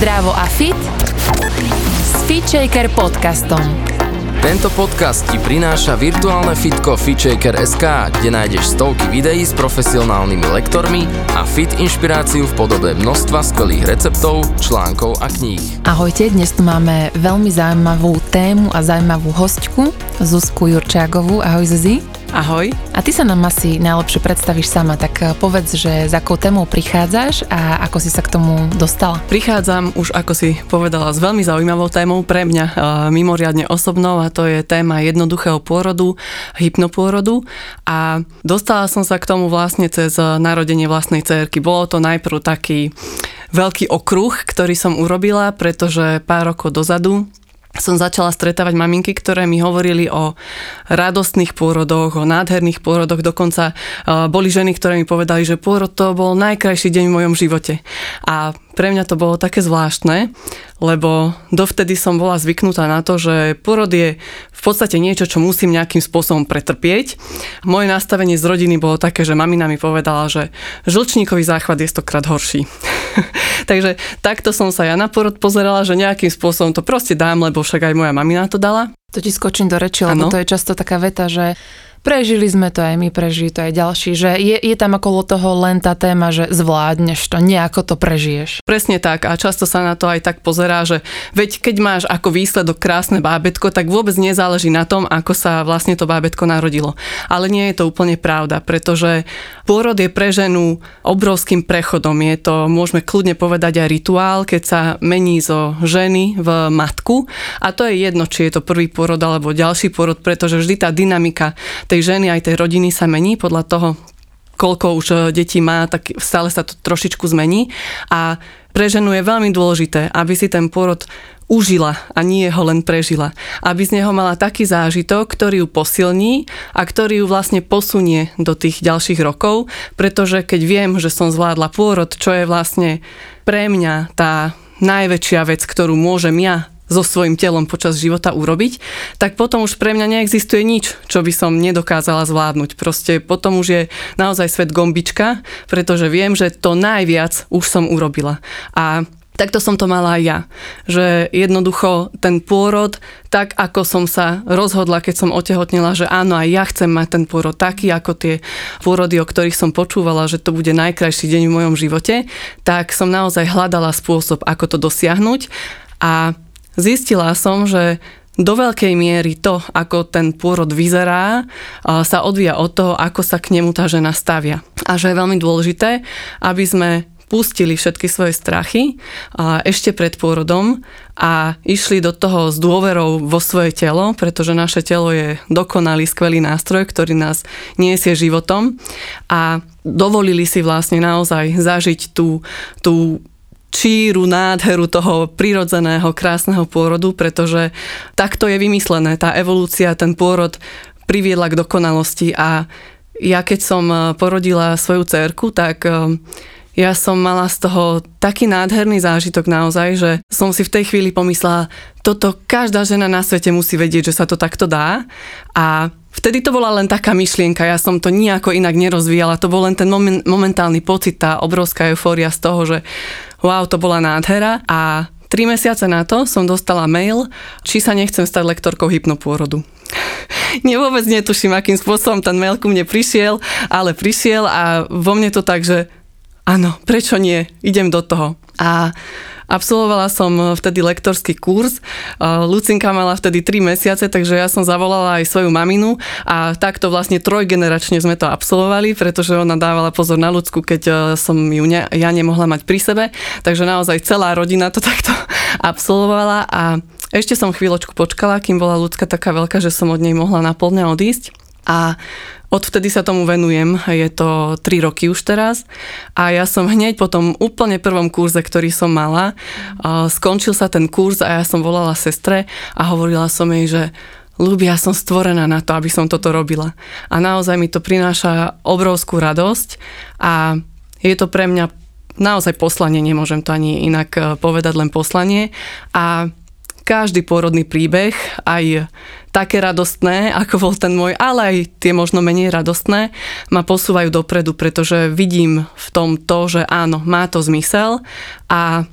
Zdravo a fit s FitShaker podcastom. Tento podcast ti prináša virtuálne fitko FitShaker.sk, kde nájdeš stovky videí s profesionálnymi lektormi a fit inšpiráciu v podobe množstva skvelých receptov, článkov a kníh. Ahojte, dnes tu máme veľmi zaujímavú tému a zaujímavú hostku, Zuzku Jurčágovú. Ahoj Zuzi. Ahoj. A ty sa nám asi najlepšie predstavíš sama, tak eh, povedz, že za akou témou prichádzaš a ako si sa k tomu dostala. Prichádzam už, ako si povedala, s veľmi zaujímavou témou pre mňa, eh, mimoriadne osobnou a to je téma jednoduchého pôrodu, hypnopôrodu a dostala som sa k tomu vlastne cez narodenie vlastnej cerky. Bolo to najprv taký veľký okruh, ktorý som urobila, pretože pár rokov dozadu som začala stretávať maminky, ktoré mi hovorili o radostných pôrodoch, o nádherných pôrodoch. Dokonca uh, boli ženy, ktoré mi povedali, že pôrod to bol najkrajší deň v mojom živote. A pre mňa to bolo také zvláštne, lebo dovtedy som bola zvyknutá na to, že porod je v podstate niečo, čo musím nejakým spôsobom pretrpieť. Moje nastavenie z rodiny bolo také, že mamina mi povedala, že žlčníkový záchvat je stokrát horší. Takže takto som sa ja na porod pozerala, že nejakým spôsobom to proste dám, lebo však aj moja mamina to dala. To ti skočím do reči, lebo ano. to je často taká veta, že Prežili sme to aj my, prežili to aj ďalší, že je, je tam okolo toho len tá téma, že zvládneš to, nejako to prežiješ. Presne tak a často sa na to aj tak pozerá, že veď keď máš ako výsledok krásne bábetko, tak vôbec nezáleží na tom, ako sa vlastne to bábetko narodilo. Ale nie je to úplne pravda, pretože pôrod je pre ženu obrovským prechodom. Je to, môžeme kľudne povedať aj rituál, keď sa mení zo ženy v matku a to je jedno, či je to prvý pôrod alebo ďalší pôrod, pretože vždy tá dynamika tej ženy aj tej rodiny sa mení podľa toho, koľko už e, detí má, tak stále sa to trošičku zmení a pre ženu je veľmi dôležité, aby si ten pôrod užila a nie ho len prežila. Aby z neho mala taký zážitok, ktorý ju posilní a ktorý ju vlastne posunie do tých ďalších rokov, pretože keď viem, že som zvládla pôrod, čo je vlastne pre mňa tá najväčšia vec, ktorú môžem ja so svojím telom počas života urobiť, tak potom už pre mňa neexistuje nič, čo by som nedokázala zvládnuť. Proste potom už je naozaj svet gombička, pretože viem, že to najviac už som urobila. A Takto som to mala aj ja. Že jednoducho ten pôrod, tak ako som sa rozhodla, keď som otehotnila, že áno, aj ja chcem mať ten pôrod taký, ako tie pôrody, o ktorých som počúvala, že to bude najkrajší deň v mojom živote, tak som naozaj hľadala spôsob, ako to dosiahnuť. A zistila som, že do veľkej miery to, ako ten pôrod vyzerá, sa odvíja od toho, ako sa k nemu tá žena stavia. A že je veľmi dôležité, aby sme pustili všetky svoje strachy ešte pred pôrodom a išli do toho s dôverou vo svoje telo, pretože naše telo je dokonalý, skvelý nástroj, ktorý nás niesie životom a dovolili si vlastne naozaj zažiť tú, tú číru, nádheru toho prirodzeného, krásneho pôrodu, pretože takto je vymyslené. Tá evolúcia, ten pôrod priviedla k dokonalosti a ja keď som eh, porodila svoju cerku, tak eh, ja som mala z toho taký nádherný zážitok naozaj, že som si v tej chvíli pomyslela, toto každá žena na svete musí vedieť, že sa to takto dá a Vtedy to bola len taká myšlienka, ja som to nejako inak nerozvíjala, to bol len ten moment, momentálny pocit, tá obrovská eufória z toho, že wow, to bola nádhera a tri mesiace na to som dostala mail, či sa nechcem stať lektorkou hypnopôrodu. Nie, vôbec netuším, akým spôsobom ten mail ku mne prišiel, ale prišiel a vo mne to tak, že áno, prečo nie, idem do toho. A Absolvovala som eh, vtedy lektorský kurz. Eh, Lucinka mala vtedy 3 mesiace, takže ja som zavolala aj svoju maminu a takto vlastne trojgeneračne sme to absolvovali, pretože ona dávala pozor na ľudsku, keď eh, som ju ne, ja nemohla mať pri sebe. Takže naozaj celá rodina to takto absolvovala a ešte som chvíľočku počkala, kým bola ľudská taká veľká, že som od nej mohla naplne odísť. A Odvtedy sa tomu venujem, je to 3 roky už teraz a ja som hneď po tom úplne prvom kurze, ktorý som mala, skončil sa ten kurz a ja som volala sestre a hovorila som jej, že ľubí, ja som stvorená na to, aby som toto robila. A naozaj mi to prináša obrovskú radosť a je to pre mňa naozaj poslanie, nemôžem to ani inak e, povedať, len poslanie. A každý pôrodný príbeh, aj také radostné, ako bol ten môj, ale aj tie možno menej radostné, ma posúvajú dopredu, pretože vidím v tom to, že áno, má to zmysel a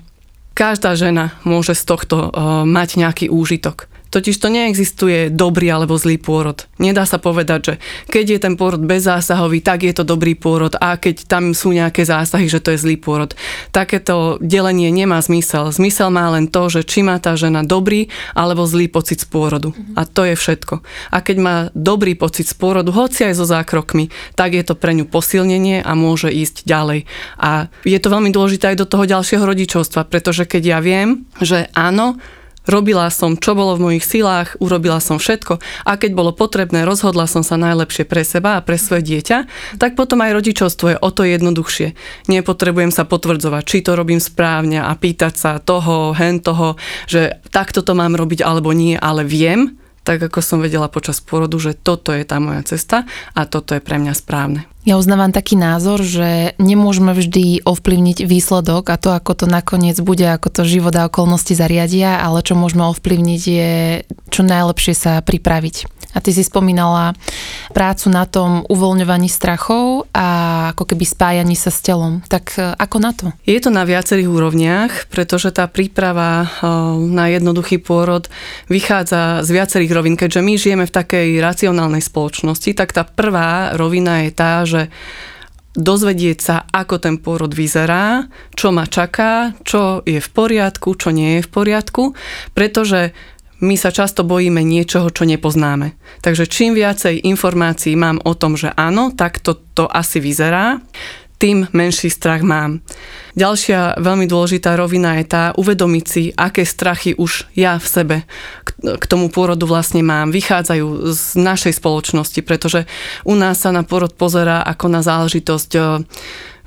každá žena môže z tohto uh, mať nejaký úžitok. Totiž to neexistuje dobrý alebo zlý pôrod. Nedá sa povedať, že keď je ten pôrod bezzásahový, tak je to dobrý pôrod a keď tam sú nejaké zásahy, že to je zlý pôrod. Takéto delenie nemá zmysel. Zmysel má len to, že či má tá žena dobrý alebo zlý pocit z pôrodu. A to je všetko. A keď má dobrý pocit z pôrodu, hoci aj so zákrokmi, tak je to pre ňu posilnenie a môže ísť ďalej. A je to veľmi dôležité aj do toho ďalšieho rodičovstva, pretože keď ja viem, že áno, Robila som, čo bolo v mojich silách, urobila som všetko a keď bolo potrebné, rozhodla som sa najlepšie pre seba a pre svoje dieťa, tak potom aj rodičovstvo je o to jednoduchšie. Nepotrebujem sa potvrdzovať, či to robím správne a pýtať sa toho, hen toho, že takto to mám robiť alebo nie, ale viem, tak ako som vedela počas porodu, že toto je tá moja cesta a toto je pre mňa správne. Ja uznávam taký názor, že nemôžeme vždy ovplyvniť výsledok a to, ako to nakoniec bude, ako to život a okolnosti zariadia, ale čo môžeme ovplyvniť je čo najlepšie sa pripraviť. A ty si spomínala prácu na tom uvoľňovaní strachov a ako keby spájaní sa s telom. Tak e, ako na to? Je to na viacerých úrovniach, pretože tá príprava e, na jednoduchý pôrod vychádza z viacerých rovín. Keďže my žijeme v takej racionálnej spoločnosti, tak tá prvá rovina je tá, že dozvedieť sa, ako ten pôrod vyzerá, čo ma čaká, čo je v poriadku, čo nie je v poriadku, pretože my sa často bojíme niečoho, čo nepoznáme. Takže čím viacej informácií mám o tom, že áno, tak to, to asi vyzerá, tým menší strach mám. Ďalšia veľmi dôležitá rovina je tá uvedomiť si, aké strachy už ja v sebe k tomu pôrodu vlastne mám. Vychádzajú z našej spoločnosti, pretože u nás sa na pôrod pozerá ako na záležitosť e,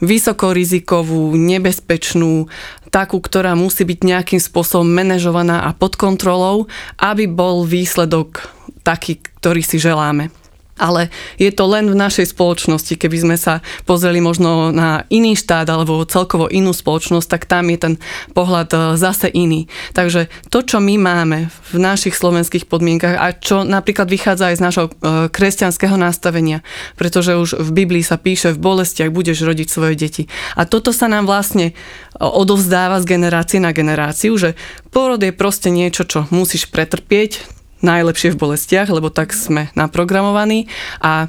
vysokorizikovú, nebezpečnú, takú, ktorá musí byť nejakým spôsobom manažovaná a pod kontrolou, aby bol výsledok taký, ktorý si želáme ale je to len v našej spoločnosti. Keby sme sa pozreli možno na iný štát alebo celkovo inú spoločnosť, tak tam je ten pohľad e, zase iný. Takže to, čo my máme v našich slovenských podmienkach a čo napríklad vychádza aj z našho e, kresťanského nastavenia, pretože už v Biblii sa píše, v bolestiach budeš rodiť svoje deti. A toto sa nám vlastne e, odovzdáva z generácie na generáciu, že porod je proste niečo, čo musíš pretrpieť, najlepšie v bolestiach, lebo tak sme naprogramovaní a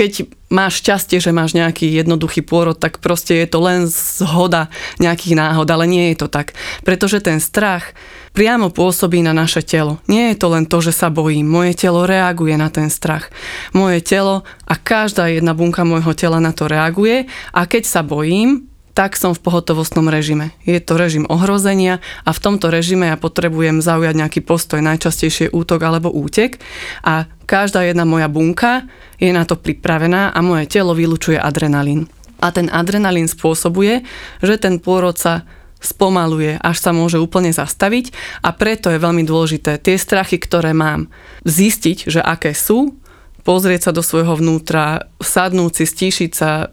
keď máš šťastie, že máš nejaký jednoduchý pôrod, tak proste je to len zhoda nejakých náhod, ale nie je to tak. Pretože ten strach priamo pôsobí na naše telo. Nie je to len to, že sa bojím. Moje telo reaguje na ten strach. Moje telo a každá jedna bunka môjho tela na to reaguje a keď sa bojím, tak som v pohotovostnom režime. Je to režim ohrozenia a v tomto režime ja potrebujem zaujať nejaký postoj, najčastejšie útok alebo útek a každá jedna moja bunka je na to pripravená a moje telo vylučuje adrenalín. A ten adrenalín spôsobuje, že ten pôrod sa spomaluje, až sa môže úplne zastaviť a preto je veľmi dôležité tie strachy, ktoré mám, zistiť, že aké sú, pozrieť sa do svojho vnútra, sadnúť si, stíšiť sa,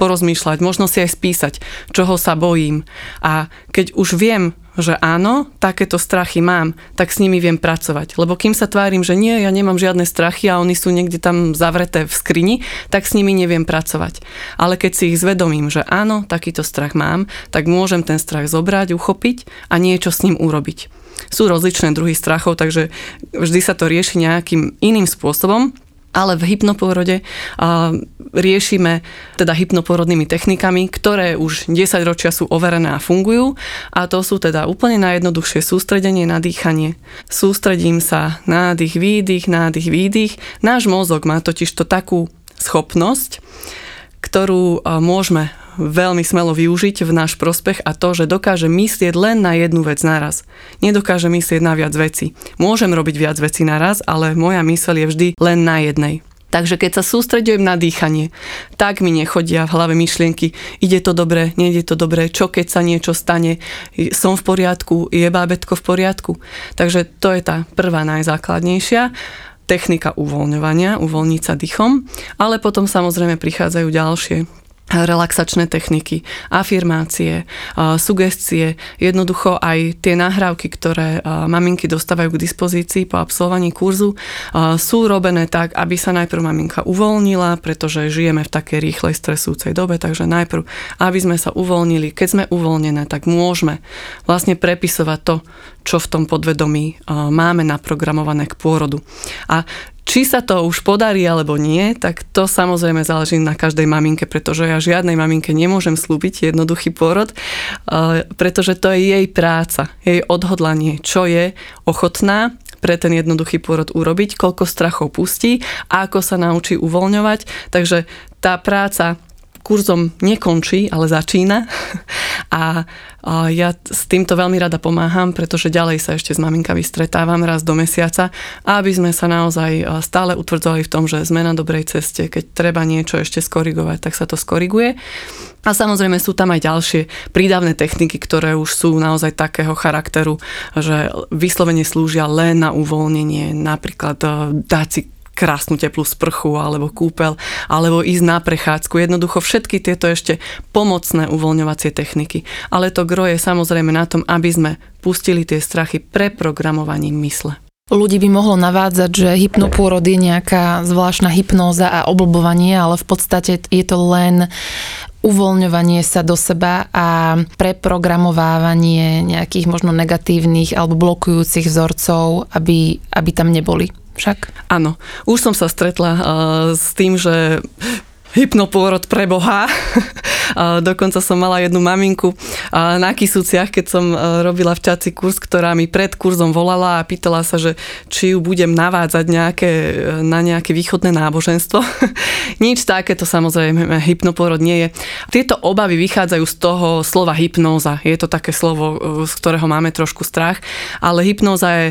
porozmýšľať, možno si aj spísať, čoho sa bojím. A keď už viem, že áno, takéto strachy mám, tak s nimi viem pracovať. Lebo kým sa tvárim, že nie, ja nemám žiadne strachy a oni sú niekde tam zavreté v skrini, tak s nimi neviem pracovať. Ale keď si ich zvedomím, že áno, takýto strach mám, tak môžem ten strach zobrať, uchopiť a niečo s ním urobiť. Sú rozličné druhy strachov, takže vždy sa to rieši nejakým iným spôsobom, ale v hypnopôrode riešime teda hypnoporodnými technikami, ktoré už 10 ročia sú overené a fungujú a to sú teda úplne najjednoduchšie sústredenie na dýchanie. Sústredím sa nádych, výdych, nádych, výdych. Náš mozog má totiž to takú schopnosť, ktorú môžeme veľmi smelo využiť v náš prospech a to, že dokáže myslieť len na jednu vec naraz. Nedokáže myslieť na viac veci. Môžem robiť viac vecí naraz, ale moja myseľ je vždy len na jednej. Takže keď sa sústredujem na dýchanie, tak mi nechodia v hlave myšlienky, ide to dobre, nejde to dobre, čo keď sa niečo stane, som v poriadku, je bábetko v poriadku. Takže to je tá prvá najzákladnejšia technika uvoľňovania, uvoľniť sa dýchom, ale potom samozrejme prichádzajú ďalšie relaxačné techniky, afirmácie, sugestie, jednoducho aj tie nahrávky, ktoré maminky dostávajú k dispozícii po absolvovaní kurzu, sú robené tak, aby sa najprv maminka uvoľnila, pretože žijeme v takej rýchlej stresujúcej dobe, takže najprv, aby sme sa uvoľnili. Keď sme uvoľnené, tak môžeme vlastne prepisovať to, čo v tom podvedomí máme naprogramované k pôrodu. A či sa to už podarí alebo nie, tak to samozrejme záleží na každej maminke, pretože ja žiadnej maminke nemôžem slúbiť jednoduchý pôrod, pretože to je jej práca, jej odhodlanie, čo je ochotná pre ten jednoduchý pôrod urobiť, koľko strachov pustí a ako sa naučí uvoľňovať. Takže tá práca kurzom nekončí, ale začína. A ja s týmto veľmi rada pomáham, pretože ďalej sa ešte s maminkami stretávam raz do mesiaca, aby sme sa naozaj stále utvrdzovali v tom, že sme na dobrej ceste. Keď treba niečo ešte skorigovať, tak sa to skoriguje. A samozrejme sú tam aj ďalšie prídavné techniky, ktoré už sú naozaj takého charakteru, že vyslovene slúžia len na uvoľnenie, napríklad dať si krásnu teplú sprchu alebo kúpel, alebo ísť na prechádzku. Jednoducho všetky tieto ešte pomocné uvoľňovacie techniky. Ale to gro je samozrejme na tom, aby sme pustili tie strachy preprogramovaním mysle. Ľudí by mohlo navádzať, že hypnopôrod je nejaká zvláštna hypnóza a oblbovanie, ale v podstate je to len uvoľňovanie sa do seba a preprogramovávanie nejakých možno negatívnych alebo blokujúcich vzorcov, aby, aby tam neboli však? Áno, už som sa stretla uh, s tým, že hypnopôrod pre Boha. Dokonca som mala jednu maminku na Kisúciach, keď som robila včací kurz, ktorá mi pred kurzom volala a pýtala sa, že či ju budem navádzať nejaké, na nejaké východné náboženstvo. Nič takéto samozrejme hypnopôrod nie je. Tieto obavy vychádzajú z toho slova hypnóza. Je to také slovo, z ktorého máme trošku strach, ale hypnóza je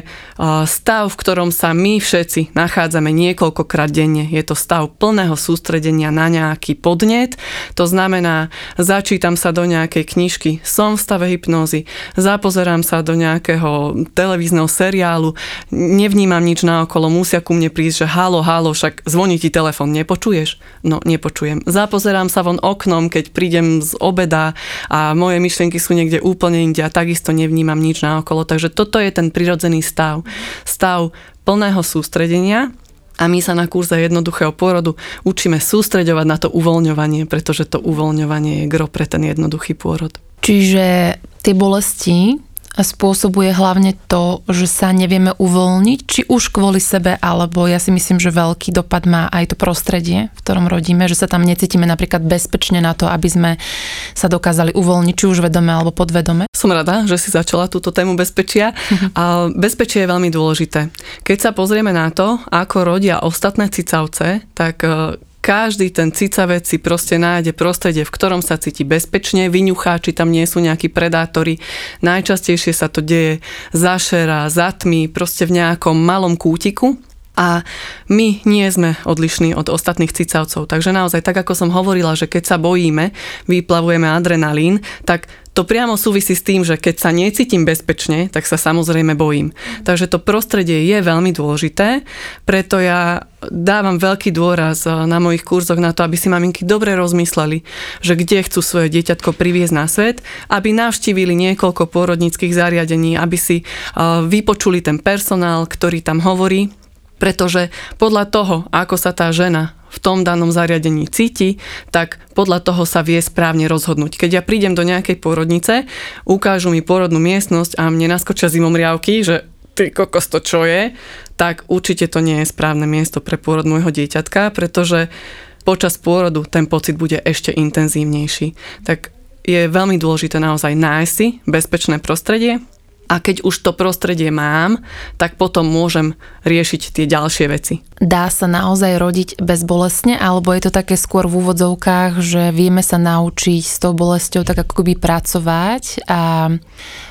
stav, v ktorom sa my všetci nachádzame niekoľkokrát denne. Je to stav plného sústredenia na nejaký podnet. To znamená, začítam sa do nejakej knižky, som v stave hypnózy, zapozerám sa do nejakého televízneho seriálu, nevnímam nič naokolo, musia ku mne prísť, že halo, halo, však zvoní ti telefon, nepočuješ? No, nepočujem. Zapozerám sa von oknom, keď prídem z obeda a moje myšlienky sú niekde úplne inde a takisto nevnímam nič naokolo. Takže toto je ten prirodzený stav. Stav plného sústredenia a my sa na kurze jednoduchého pôrodu učíme sústreďovať na to uvoľňovanie, pretože to uvoľňovanie je gro pre ten jednoduchý pôrod. Čiže tie bolesti spôsobuje hlavne to, že sa nevieme uvoľniť, či už kvôli sebe, alebo ja si myslím, že veľký dopad má aj to prostredie, v ktorom rodíme, že sa tam necítime napríklad bezpečne na to, aby sme sa dokázali uvoľniť, či už vedome alebo podvedome. Som rada, že si začala túto tému bezpečia. A bezpečie je veľmi dôležité. Keď sa pozrieme na to, ako rodia ostatné cicavce, tak každý ten cicavec si proste nájde prostredie, v ktorom sa cíti bezpečne, vyňuchá, či tam nie sú nejakí predátori. Najčastejšie sa to deje za šera, za tmy, proste v nejakom malom kútiku. A my nie sme odlišní od ostatných cicavcov. Takže naozaj, tak ako som hovorila, že keď sa bojíme, vyplavujeme adrenalín, tak to priamo súvisí s tým, že keď sa necítim bezpečne, tak sa samozrejme bojím. Takže to prostredie je veľmi dôležité, preto ja dávam veľký dôraz eh, na mojich kurzoch na to, aby si maminky dobre rozmysleli, že kde chcú svoje dieťatko priviesť na svet, aby navštívili niekoľko pôrodnických zariadení, aby si eh, vypočuli ten personál, ktorý tam hovorí, pretože podľa toho, ako sa tá žena v tom danom zariadení cíti, tak podľa toho sa vie správne rozhodnúť. Keď ja prídem do nejakej pôrodnice, ukážu mi pôrodnú miestnosť a mne naskočia zimomriavky, že ty kokos to čo je, tak určite to nie je správne miesto pre pôrod môjho dieťatka, pretože počas pôrodu ten pocit bude ešte intenzívnejší. Tak je veľmi dôležité naozaj nájsť si bezpečné prostredie, a keď už to prostredie mám, tak potom môžem riešiť tie ďalšie veci. Dá sa naozaj rodiť bezbolestne, alebo je to také skôr v úvodzovkách, že vieme sa naučiť s tou bolesťou tak akoby pracovať a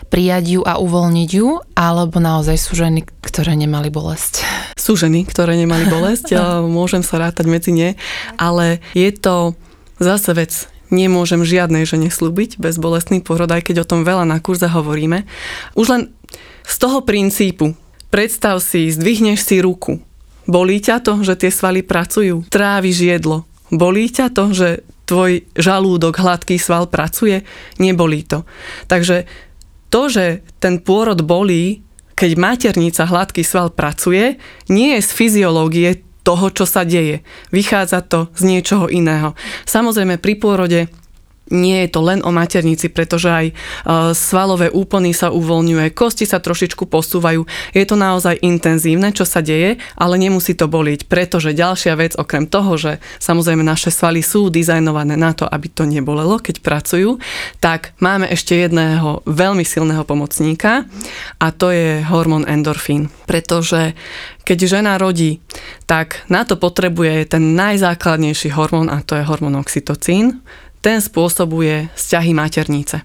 prijať ju a uvoľniť ju, alebo naozaj sú ženy, ktoré nemali bolesť? Sú ženy, ktoré nemali bolesť, môžem sa rátať medzi ne, ale je to zase vec nemôžem žiadnej žene slúbiť bezbolestný pôrod, aj keď o tom veľa na kurze hovoríme. Už len z toho princípu, predstav si, zdvihneš si ruku. Bolí ťa to, že tie svaly pracujú? Tráviš jedlo. Bolí ťa to, že tvoj žalúdok, hladký sval pracuje, nebolí to. Takže to, že ten pôrod bolí, keď maternica hladký sval pracuje, nie je z fyziológie toho, čo sa deje. Vychádza to z niečoho iného. Samozrejme pri pôrode nie je to len o maternici, pretože aj e, svalové úpony sa uvoľňuje, kosti sa trošičku posúvajú. Je to naozaj intenzívne, čo sa deje, ale nemusí to boliť, pretože ďalšia vec, okrem toho, že samozrejme naše svaly sú dizajnované na to, aby to nebolelo, keď pracujú, tak máme ešte jedného veľmi silného pomocníka a to je hormón endorfín. Pretože keď žena rodí, tak na to potrebuje ten najzákladnejší hormón a to je hormón oxytocín ten spôsobuje vzťahy maternice.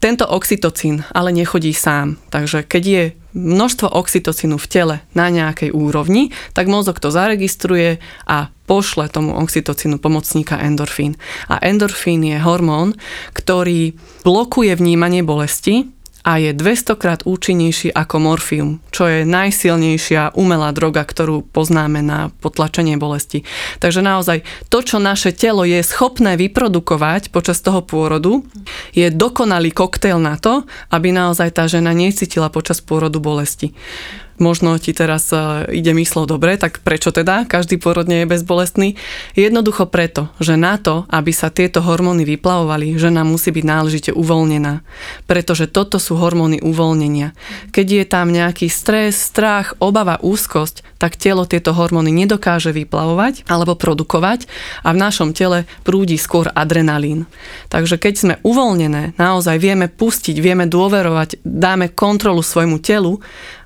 Tento oxytocín ale nechodí sám, takže keď je množstvo oxytocínu v tele na nejakej úrovni, tak mozog to zaregistruje a pošle tomu oxytocínu pomocníka endorfín. A endorfín je hormón, ktorý blokuje vnímanie bolesti, a je 200 krát účinnejší ako morfium, čo je najsilnejšia umelá droga, ktorú poznáme na potlačenie bolesti. Takže naozaj to, čo naše telo je schopné vyprodukovať počas toho pôrodu, je dokonalý koktail na to, aby naozaj tá žena necítila počas pôrodu bolesti možno ti teraz e, ide myslo dobre, tak prečo teda každý pôrod nie je bezbolestný? Jednoducho preto, že na to, aby sa tieto hormóny vyplavovali, žena musí byť náležite uvoľnená. Pretože toto sú hormóny uvoľnenia. Keď je tam nejaký stres, strach, obava, úzkosť, tak telo tieto hormóny nedokáže vyplavovať alebo produkovať a v našom tele prúdi skôr adrenalín. Takže keď sme uvoľnené, naozaj vieme pustiť, vieme dôverovať, dáme kontrolu svojmu telu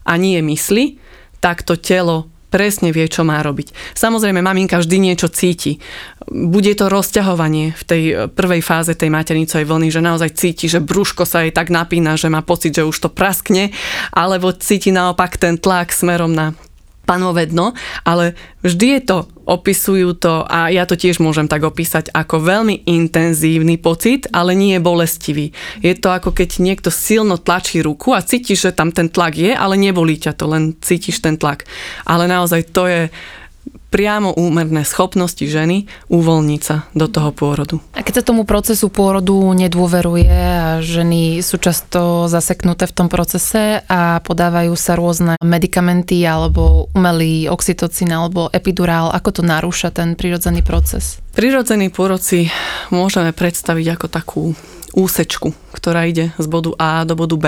a nie mysli, tak to telo presne vie, čo má robiť. Samozrejme, maminka vždy niečo cíti. Bude to rozťahovanie v tej prvej fáze tej maternicovej vlny, že naozaj cíti, že brúško sa jej tak napína, že má pocit, že už to praskne, alebo cíti naopak ten tlak smerom na panové dno, ale vždy je to, opisujú to a ja to tiež môžem tak opísať ako veľmi intenzívny pocit, ale nie je bolestivý. Je to ako keď niekto silno tlačí ruku a cítiš, že tam ten tlak je, ale nebolí ťa to, len cítiš ten tlak. Ale naozaj to je priamo úmerné schopnosti ženy uvoľniť sa do toho pôrodu. A keď sa tomu procesu pôrodu nedôveruje a ženy sú často zaseknuté v tom procese a podávajú sa rôzne medikamenty alebo umelý oxytocín alebo epidurál, ako to narúša ten prirodzený proces? Prirodzený pôrod si môžeme predstaviť ako takú úsečku, ktorá ide z bodu A do bodu B.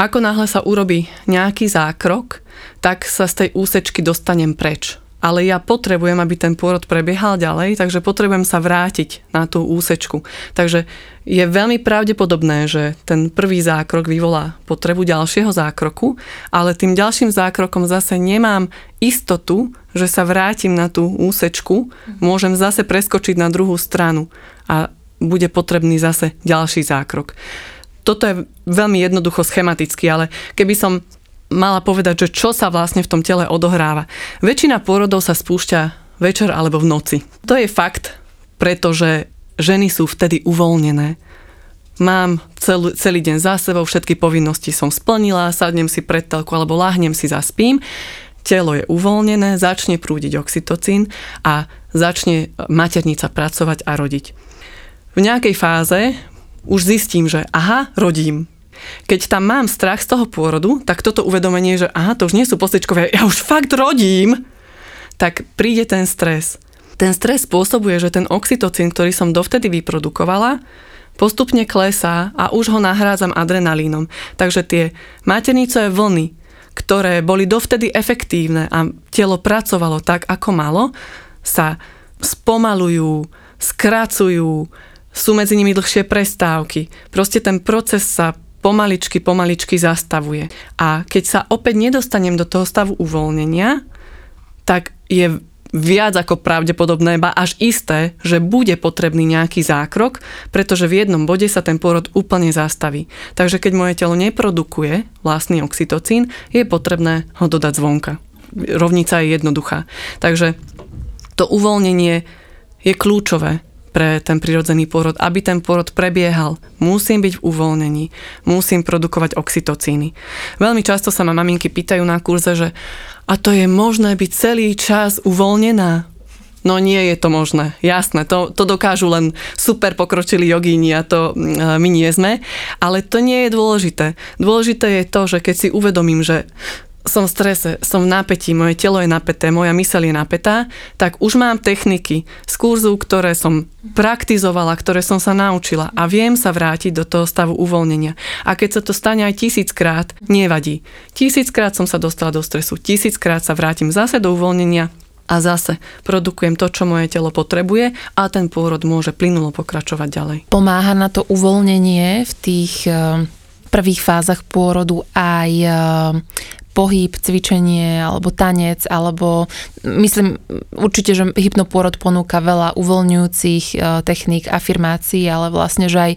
Ako náhle sa urobí nejaký zákrok, tak sa z tej úsečky dostanem preč ale ja potrebujem, aby ten pôrod prebiehal ďalej, takže potrebujem sa vrátiť na tú úsečku. Takže je veľmi pravdepodobné, že ten prvý zákrok vyvolá potrebu ďalšieho zákroku, ale tým ďalším zákrokom zase nemám istotu, že sa vrátim na tú úsečku, môžem zase preskočiť na druhú stranu a bude potrebný zase ďalší zákrok. Toto je veľmi jednoducho schematicky, ale keby som mala povedať, že čo sa vlastne v tom tele odohráva. Väčšina pôrodov sa spúšťa večer alebo v noci. To je fakt, pretože ženy sú vtedy uvoľnené. Mám celý, celý deň za sebou, všetky povinnosti som splnila, sadnem si pred telku alebo láhnem si zaspím, telo je uvoľnené, začne prúdiť oxytocín a začne maternica pracovať a rodiť. V nejakej fáze už zistím, že aha, rodím, keď tam mám strach z toho pôrodu, tak toto uvedomenie, že aha, to už nie sú postičkové, ja už fakt rodím, tak príde ten stres. Ten stres spôsobuje, že ten oxytocín, ktorý som dovtedy vyprodukovala, postupne klesá a už ho nahrádzam adrenalínom. Takže tie maternicové vlny, ktoré boli dovtedy efektívne a telo pracovalo tak, ako malo, sa spomalujú, skracujú, sú medzi nimi dlhšie prestávky. Proste ten proces sa pomaličky, pomaličky zastavuje. A keď sa opäť nedostanem do toho stavu uvoľnenia, tak je viac ako pravdepodobné, ba až isté, že bude potrebný nejaký zákrok, pretože v jednom bode sa ten pôrod úplne zastaví. Takže keď moje telo neprodukuje vlastný oxytocín, je potrebné ho dodať zvonka. Rovnica je jednoduchá. Takže to uvoľnenie je kľúčové pre ten prirodzený pôrod. Aby ten pôrod prebiehal, musím byť v uvoľnení, musím produkovať oxytocíny. Veľmi často sa ma maminky pýtajú na kurze, že a to je možné byť celý čas uvoľnená? No nie je to možné, jasné, to, to dokážu len super pokročili jogíni a to my nie sme, ale to nie je dôležité. Dôležité je to, že keď si uvedomím, že som v strese, som v napätí, moje telo je napäté, moja myseľ je napätá, tak už mám techniky z kurzu, ktoré som praktizovala, ktoré som sa naučila a viem sa vrátiť do toho stavu uvoľnenia. A keď sa to stane aj tisíckrát, nevadí. Tisíckrát som sa dostala do stresu, tisíckrát sa vrátim zase do uvoľnenia a zase produkujem to, čo moje telo potrebuje a ten pôrod môže plynulo pokračovať ďalej. Pomáha na to uvoľnenie v tých eh, prvých fázach pôrodu aj eh, pohyb, cvičenie alebo tanec, alebo myslím určite, že hypnopôrod ponúka veľa uvoľňujúcich e, techník, afirmácií, ale vlastne, že aj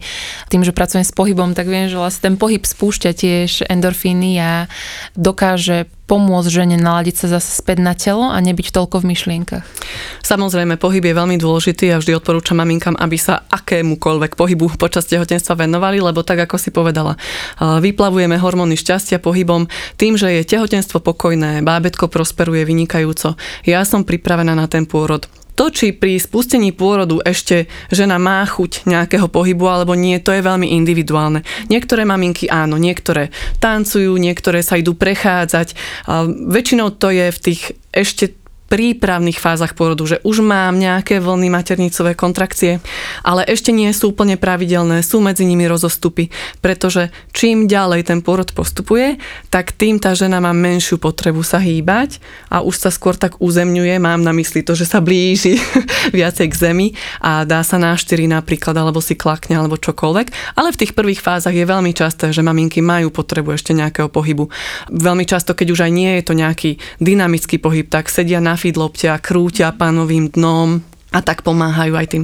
tým, že pracujem s pohybom, tak viem, že vlastne ten pohyb spúšťa tiež endorfíny a dokáže pomôcť žene naladiť sa zase späť na telo a nebyť toľko v myšlienkach? Samozrejme, pohyb je veľmi dôležitý a vždy odporúčam maminkám, aby sa akémukoľvek pohybu počas tehotenstva venovali, lebo tak ako si povedala, vyplavujeme hormóny šťastia pohybom. Tým, že je tehotenstvo pokojné, bábetko prosperuje vynikajúco. Ja som pripravená na ten pôrod to, či pri spustení pôrodu ešte žena má chuť nejakého pohybu alebo nie, to je veľmi individuálne. Niektoré maminky áno, niektoré tancujú, niektoré sa idú prechádzať. Väčšinou to je v tých ešte prípravných fázach porodu, že už mám nejaké vlny maternicové kontrakcie, ale ešte nie sú úplne pravidelné, sú medzi nimi rozostupy, pretože čím ďalej ten porod postupuje, tak tým tá žena má menšiu potrebu sa hýbať a už sa skôr tak uzemňuje, mám na mysli to, že sa blíži viacej k zemi a dá sa na štyri napríklad, alebo si klakne, alebo čokoľvek, ale v tých prvých fázach je veľmi časté, že maminky majú potrebu ešte nejakého pohybu. Veľmi často, keď už aj nie je to nejaký dynamický pohyb, tak sedia na fidlopťa, krúťa panovým dnom, a tak pomáhajú aj tým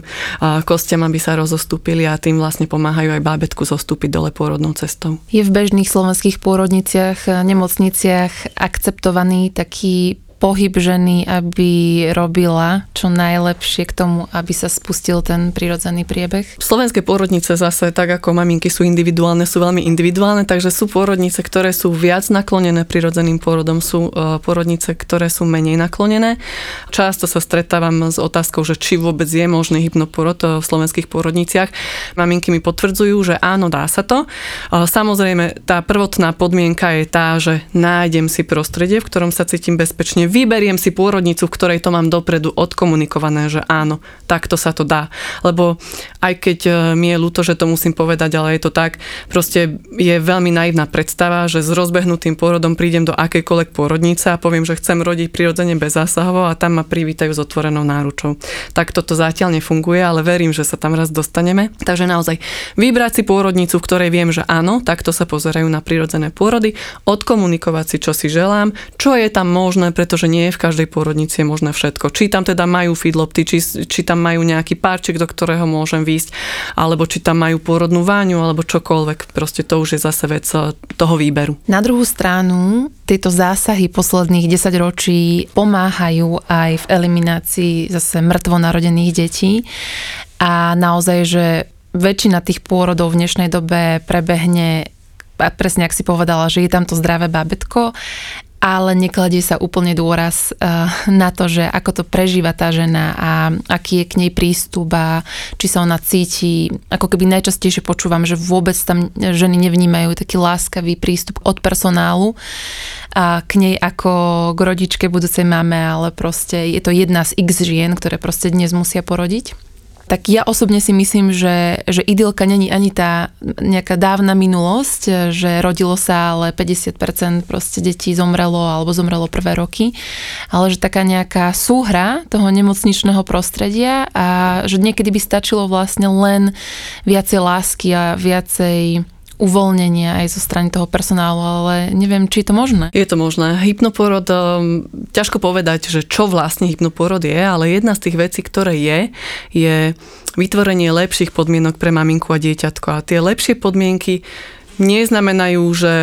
kostiam, aby sa rozostúpili a tým vlastne pomáhajú aj bábetku zostúpiť dole pôrodnou cestou. Je v bežných slovenských pôrodniciach, nemocniciach akceptovaný taký pohyb ženy, aby robila čo najlepšie k tomu, aby sa spustil ten prirodzený priebeh? Slovenské pôrodnice zase, tak ako maminky sú individuálne, sú veľmi individuálne, takže sú pôrodnice, ktoré sú viac naklonené prirodzeným pôrodom, sú e, pôrodnice, ktoré sú menej naklonené. Často sa stretávam s otázkou, že či vôbec je možný hypnopôrod e, v slovenských pôrodniciach. Maminky mi potvrdzujú, že áno, dá sa to. Samozrejme, tá prvotná podmienka je tá, že nájdem si prostredie, v ktorom sa cítim bezpečne, vyberiem si pôrodnicu, v ktorej to mám dopredu odkomunikované, že áno, takto sa to dá. Lebo aj keď e, mi je ľúto, že to musím povedať, ale je to tak, proste je veľmi naivná predstava, že s rozbehnutým pôrodom prídem do akejkoľvek pôrodnice a poviem, že chcem rodiť prirodzene bez zásahovo a tam ma privítajú s otvorenou náručou. Tak toto zatiaľ nefunguje, ale verím, že sa tam raz dostaneme. Takže naozaj vybrať si pôrodnicu, v ktorej viem, že áno, takto sa pozerajú na prirodzené pôrody, odkomunikovať si, čo si želám, čo je tam možné, pretože pretože nie je v každej pôrodnici je možné všetko. Či tam teda majú feedlopty, či, či tam majú nejaký párček, do ktorého môžem výjsť, alebo či tam majú pôrodnú váňu, alebo čokoľvek. Proste to už je zase vec eh, toho výberu. Na druhú stranu, tieto zásahy posledných 10 ročí pomáhajú aj v eliminácii zase mŕtvo narodených detí a naozaj, že väčšina tých pôrodov v dnešnej dobe prebehne presne ak si povedala, že je tam to zdravé bábetko ale nekladie sa úplne dôraz eh, na to, že ako to prežíva tá žena a aký je k nej prístup a či sa ona cíti. Ako keby najčastejšie počúvam, že vôbec tam ženy nevnímajú taký láskavý prístup od personálu a k nej ako k rodičke budúcej mame, ale proste je to jedna z x žien, ktoré proste dnes musia porodiť tak ja osobne si myslím, že, že idylka není ani tá nejaká dávna minulosť, že rodilo sa, ale 50% proste detí zomrelo alebo zomrelo prvé roky, ale že taká nejaká súhra toho nemocničného prostredia a že niekedy by stačilo vlastne len viacej lásky a viacej uvoľnenia aj zo strany toho personálu, ale neviem, či je to možné. Je to možné. Hypnoporod, um, ťažko povedať, že čo vlastne hypnoporod je, ale jedna z tých vecí, ktoré je, je vytvorenie lepších podmienok pre maminku a dieťatko. A tie lepšie podmienky neznamenajú, že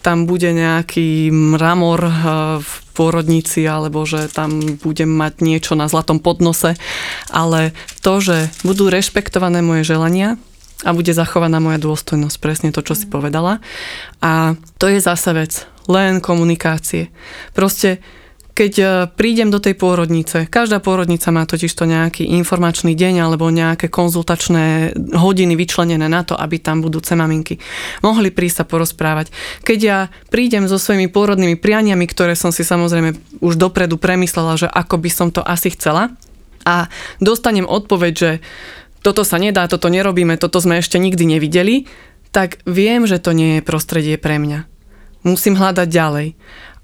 tam bude nejaký mramor uh, v pôrodnici alebo že tam budem mať niečo na zlatom podnose, ale to, že budú rešpektované moje želania, a bude zachovaná moja dôstojnosť, presne to, čo si povedala. A to je zase vec, len komunikácie. Proste keď e, prídem do tej pôrodnice, každá pôrodnica má totiž to nejaký informačný deň alebo nejaké konzultačné hodiny vyčlenené na to, aby tam budúce maminky mohli prísť sa porozprávať. Keď ja prídem so svojimi pôrodnými prianiami, ktoré som si samozrejme už dopredu premyslela, že ako by som to asi chcela a dostanem odpoveď, že toto sa nedá, toto nerobíme, toto sme ešte nikdy nevideli, tak viem, že to nie je prostredie pre mňa. Musím hľadať ďalej.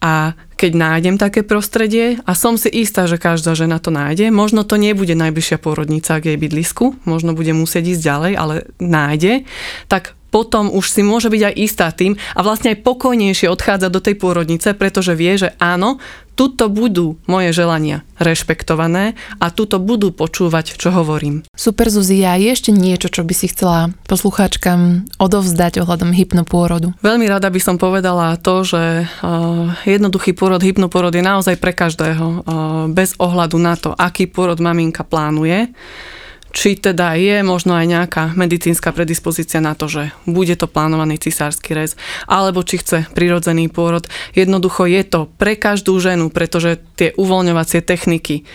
A keď nájdem také prostredie a som si istá, že každá žena to nájde, možno to nebude najbližšia pôrodnica k jej bydlisku, možno bude musieť ísť ďalej, ale nájde, tak potom už si môže byť aj istá tým a vlastne aj pokojnejšie odchádza do tej pôrodnice, pretože vie, že áno, tuto budú moje želania rešpektované a tuto budú počúvať, čo hovorím. Super Zuzia, je ešte niečo, čo by si chcela poslucháčkam odovzdať ohľadom hypnopôrodu? Veľmi rada by som povedala to, že uh, jednoduchý pôrod, hypnopôrod je naozaj pre každého, uh, bez ohľadu na to, aký pôrod maminka plánuje či teda je možno aj nejaká medicínska predispozícia na to, že bude to plánovaný cisársky rez, alebo či chce prirodzený pôrod. Jednoducho je to pre každú ženu, pretože tie uvoľňovacie techniky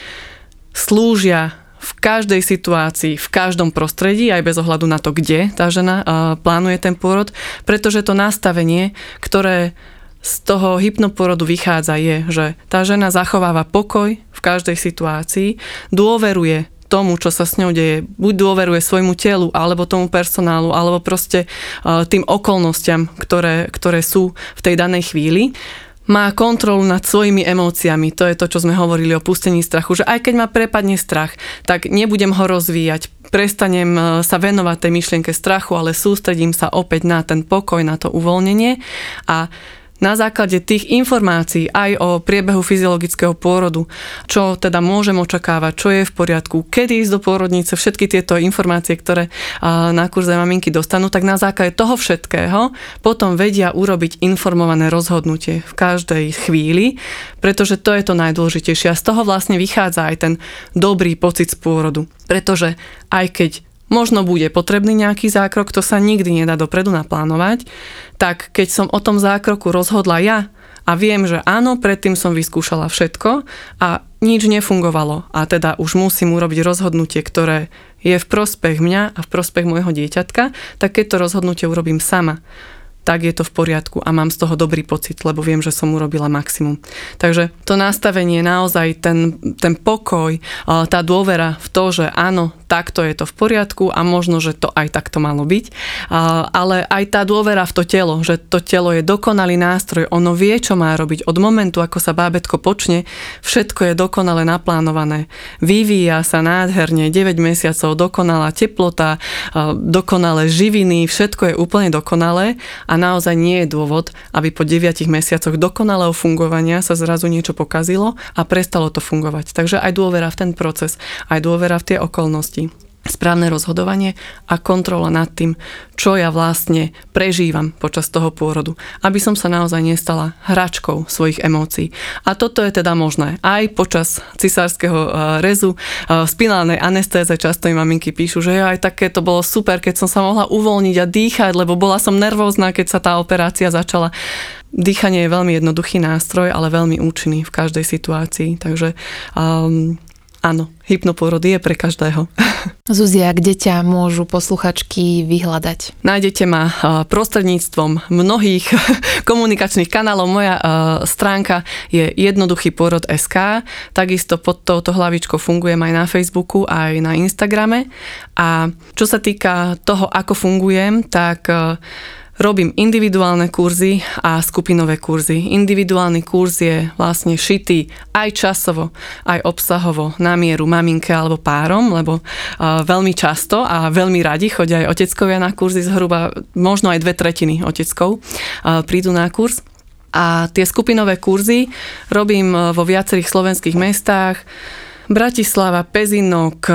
slúžia v každej situácii, v každom prostredí, aj bez ohľadu na to, kde tá žena plánuje ten pôrod, pretože to nastavenie, ktoré z toho hypnoporodu vychádza je, že tá žena zachováva pokoj v každej situácii, dôveruje tomu, čo sa s ňou deje. Buď dôveruje svojmu telu, alebo tomu personálu, alebo proste uh, tým okolnostiam, ktoré, ktoré sú v tej danej chvíli má kontrolu nad svojimi emóciami. To je to, čo sme hovorili o pustení strachu, že aj keď ma prepadne strach, tak nebudem ho rozvíjať, prestanem uh, sa venovať tej myšlienke strachu, ale sústredím sa opäť na ten pokoj, na to uvoľnenie a na základe tých informácií aj o priebehu fyziologického pôrodu, čo teda môžem očakávať, čo je v poriadku, kedy ísť do pôrodnice, všetky tieto informácie, ktoré na kurze maminky dostanú, tak na základe toho všetkého potom vedia urobiť informované rozhodnutie v každej chvíli, pretože to je to najdôležitejšie. A z toho vlastne vychádza aj ten dobrý pocit z pôrodu. Pretože aj keď možno bude potrebný nejaký zákrok, to sa nikdy nedá dopredu naplánovať, tak keď som o tom zákroku rozhodla ja a viem, že áno, predtým som vyskúšala všetko a nič nefungovalo a teda už musím urobiť rozhodnutie, ktoré je v prospech mňa a v prospech môjho dieťatka, tak keď to rozhodnutie urobím sama tak je to v poriadku a mám z toho dobrý pocit, lebo viem, že som urobila maximum. Takže to nastavenie, naozaj ten, ten pokoj, tá dôvera v to, že áno, takto je to v poriadku a možno, že to aj takto malo byť, ale aj tá dôvera v to telo, že to telo je dokonalý nástroj, ono vie, čo má robiť. Od momentu, ako sa bábetko počne, všetko je dokonale naplánované. Vyvíja sa nádherne, 9 mesiacov, dokonalá teplota, dokonalé živiny, všetko je úplne dokonalé a naozaj nie je dôvod, aby po 9 mesiacoch dokonalého fungovania sa zrazu niečo pokazilo a prestalo to fungovať. Takže aj dôvera v ten proces, aj dôvera v tie okolnosti správne rozhodovanie a kontrola nad tým, čo ja vlastne prežívam počas toho pôrodu, aby som sa naozaj nestala hračkou svojich emócií. A toto je teda možné aj počas cisárskeho e, rezu, e, spinálnej anestéze často im maminky píšu, že aj také to bolo super, keď som sa mohla uvoľniť a dýchať, lebo bola som nervózna, keď sa tá operácia začala. Dýchanie je veľmi jednoduchý nástroj, ale veľmi účinný v každej situácii. Takže um, Áno, hypnopôrod je pre každého. Zuzia, kde ťa môžu posluchačky vyhľadať? Nájdete ma prostredníctvom mnohých komunikačných kanálov. Moja stránka je jednoduchý pôrod SK. Takisto pod touto hlavičkou fungujem aj na Facebooku, aj na Instagrame. A čo sa týka toho, ako fungujem, tak Robím individuálne kurzy a skupinové kurzy. Individuálny kurz je vlastne šitý aj časovo, aj obsahovo na mieru maminke alebo párom, lebo uh, veľmi často a veľmi radi chodia aj oteckovia na kurzy, zhruba možno aj dve tretiny oteckov uh, prídu na kurz. A tie skupinové kurzy robím vo viacerých slovenských mestách Bratislava, Pezinok,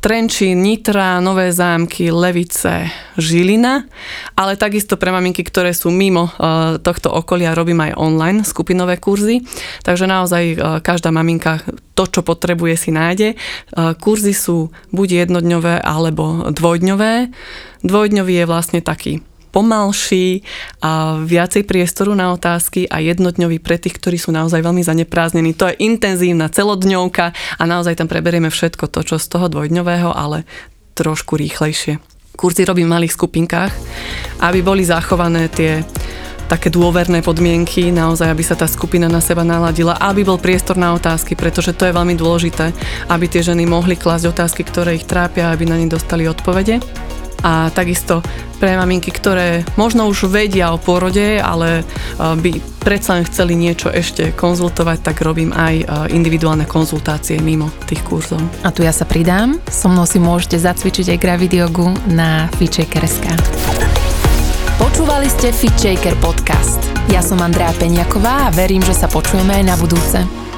Trenčín, Nitra, Nové zámky, Levice, Žilina, ale takisto pre maminky, ktoré sú mimo e, tohto okolia, robím aj online skupinové kurzy, takže naozaj e, každá maminka to, čo potrebuje, si nájde. E, kurzy sú buď jednodňové alebo dvojdňové. Dvojdňový je vlastne taký pomalší a viacej priestoru na otázky a jednodňový pre tých, ktorí sú naozaj veľmi zanepráznení. To je intenzívna celodňovka a naozaj tam preberieme všetko to, čo z toho dvojdňového, ale trošku rýchlejšie. Kurzy robím v malých skupinkách, aby boli zachované tie také dôverné podmienky, naozaj, aby sa tá skupina na seba naladila, aby bol priestor na otázky, pretože to je veľmi dôležité, aby tie ženy mohli klásť otázky, ktoré ich trápia, aby na ne dostali odpovede. A takisto pre maminky, ktoré možno už vedia o pôrode, ale e, by predsa len chceli niečo ešte konzultovať, tak robím aj e, individuálne konzultácie mimo tých kurzov. A tu ja sa pridám. So mnou si môžete zacvičiť aj gravidiogu na Feature.sk. Počúvali ste Fit Shaker podcast. Ja som Andrea Peňaková a verím, že sa počujeme aj na budúce.